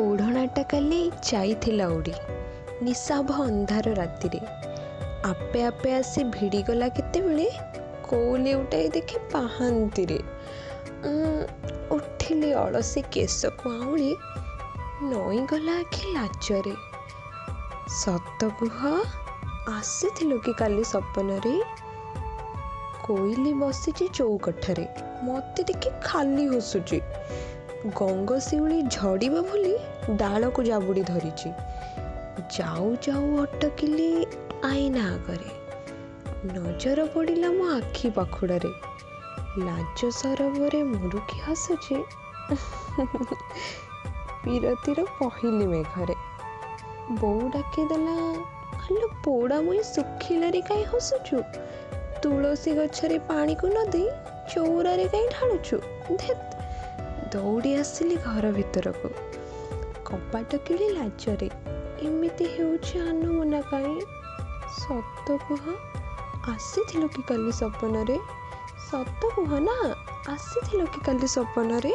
ଓଢ଼ଣାଟା କାଲି ଯାଇଥିଲା ଉଡ଼ି ନିଶାଭ ଅନ୍ଧାର ରାତିରେ। ଆପେ ଆପେ ଆସି ଭିଡ଼ିଗଲା କେତେବେଳେ? କୋଉ ଲେଉଟାଇ ଦେଖେ ପାହାନ୍ତିରେ। ଉଠିଲି ଅଳସୀ କେଶକୁ ଆଉଳି ନଈଗଲା ଆଖି ଲାଜରେ। ସତ କୁହ ଆସିଥିଲୁ କି କାଲି ସପନରେ? କୋଇଲି ବସିଛି ଚଉକଠାରେ ମୋତେ ଦେଖି ଖାଲି ହସୁଛି। ଗଙ୍ଗଶିଉଳି ଝଡ଼ିବ ବୋଲି ଡାଳକୁ ଜାବୁଡ଼ି ଧରିଛି। ଯାଉ ଯାଉ ଅଟକିଲି ଆଇନା ଆଗରେ। ନଜର ପଡ଼ିଲା ମୋ ଆଖି ପାଖୁଡ଼ାରେ। ଲାଜ ସରବରେ ମୁରୁକି ହସୁଛି। ବିରତିର ପହିଲି ମେଘରେ। ବୋଉ ଡାକିଦେଲା ଆଲୋ ପୋଡ଼ା ମୁଇଁ ଶୁଖିଲାରେ କାହିଁ ହସୁଛୁ? ତୁଳସୀ ଗଛରେ ପାଣିକୁ ନ ଦେଇ ଚଉରାରେ କାହିଁ ଢାଳୁଛୁ? ଧେତ୍ ଦୌଡ଼ି ଆସିଲି ଘର ଭିତରକୁ। କବାଟ କିଳି ଲାଜରେ। ଏମିତି ହେଉଛି ଆନମନା କାହିଁ ସତ କୁହ? ଆସିଥିଲୁ କି କାଲି ସପନରେ? ସତ କୁହ ନା ଆସିଥିଲୁ କି କାଲି ସପନରେ?